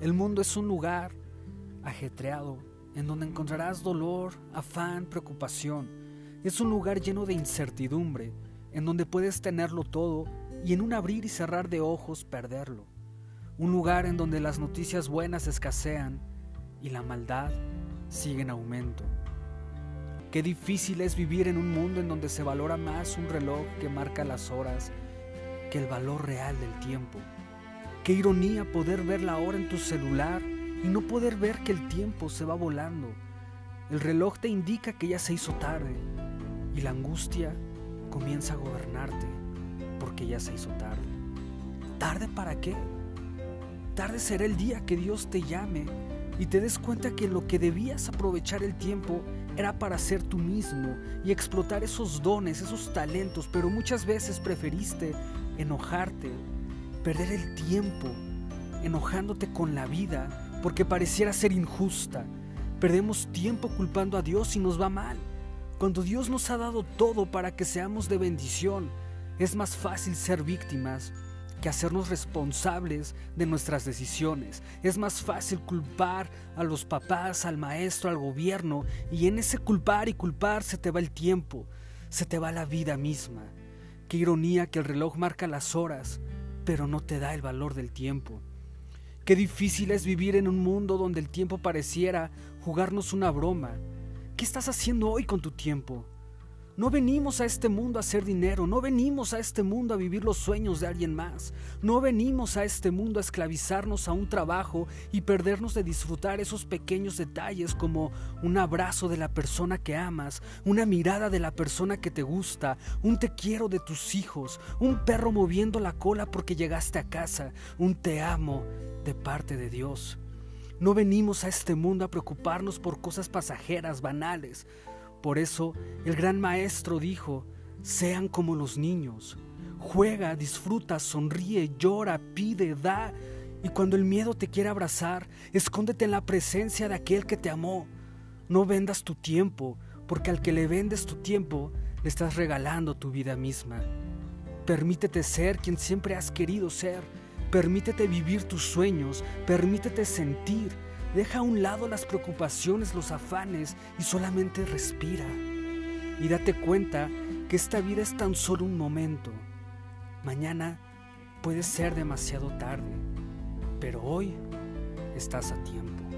El mundo es un lugar ajetreado en donde encontrarás dolor, afán, preocupación. Es un lugar lleno de incertidumbre, en donde puedes tenerlo todo y en un abrir y cerrar de ojos perderlo. Un lugar en donde las noticias buenas escasean y la maldad sigue en aumento. Qué difícil es vivir en un mundo en donde se valora más un reloj que marca las horas que el valor real del tiempo. Qué ironía poder ver la hora en tu celular y no poder ver que el tiempo se va volando. El reloj te indica que ya se hizo tarde y la angustia comienza a gobernarte porque ya se hizo tarde. ¿Tarde para qué? Tarde será el día que Dios te llame y te des cuenta que lo que debías aprovechar el tiempo era para ser tú mismo y explotar esos dones, esos talentos, pero muchas veces preferiste enojarte, perder el tiempo, enojándote con la vida porque pareciera ser injusta. Perdemos tiempo culpando a Dios y nos va mal. Cuando Dios nos ha dado todo para que seamos de bendición, es más fácil ser víctimas que hacernos responsables de nuestras decisiones. Es más fácil culpar a los papás, al maestro, al gobierno, y en ese culpar y culpar se te va el tiempo, se te va la vida misma. Qué ironía que el reloj marca las horas, pero no te da el valor del tiempo. Qué difícil es vivir en un mundo donde el tiempo pareciera jugarnos una broma. ¿Qué estás haciendo hoy con tu tiempo? No venimos a este mundo a hacer dinero, no venimos a este mundo a vivir los sueños de alguien más, no venimos a este mundo a esclavizarnos a un trabajo y perdernos de disfrutar esos pequeños detalles como un abrazo de la persona que amas, una mirada de la persona que te gusta, un te quiero de tus hijos, un perro moviendo la cola porque llegaste a casa, un te amo de parte de Dios. No venimos a este mundo a preocuparnos por cosas pasajeras, banales. Por eso el gran maestro dijo, sean como los niños. Juega, disfruta, sonríe, llora, pide, da. Y cuando el miedo te quiere abrazar, escóndete en la presencia de aquel que te amó. No vendas tu tiempo, porque al que le vendes tu tiempo, le estás regalando tu vida misma. Permítete ser quien siempre has querido ser. Permítete vivir tus sueños, permítete sentir, deja a un lado las preocupaciones, los afanes y solamente respira. Y date cuenta que esta vida es tan solo un momento. Mañana puede ser demasiado tarde, pero hoy estás a tiempo.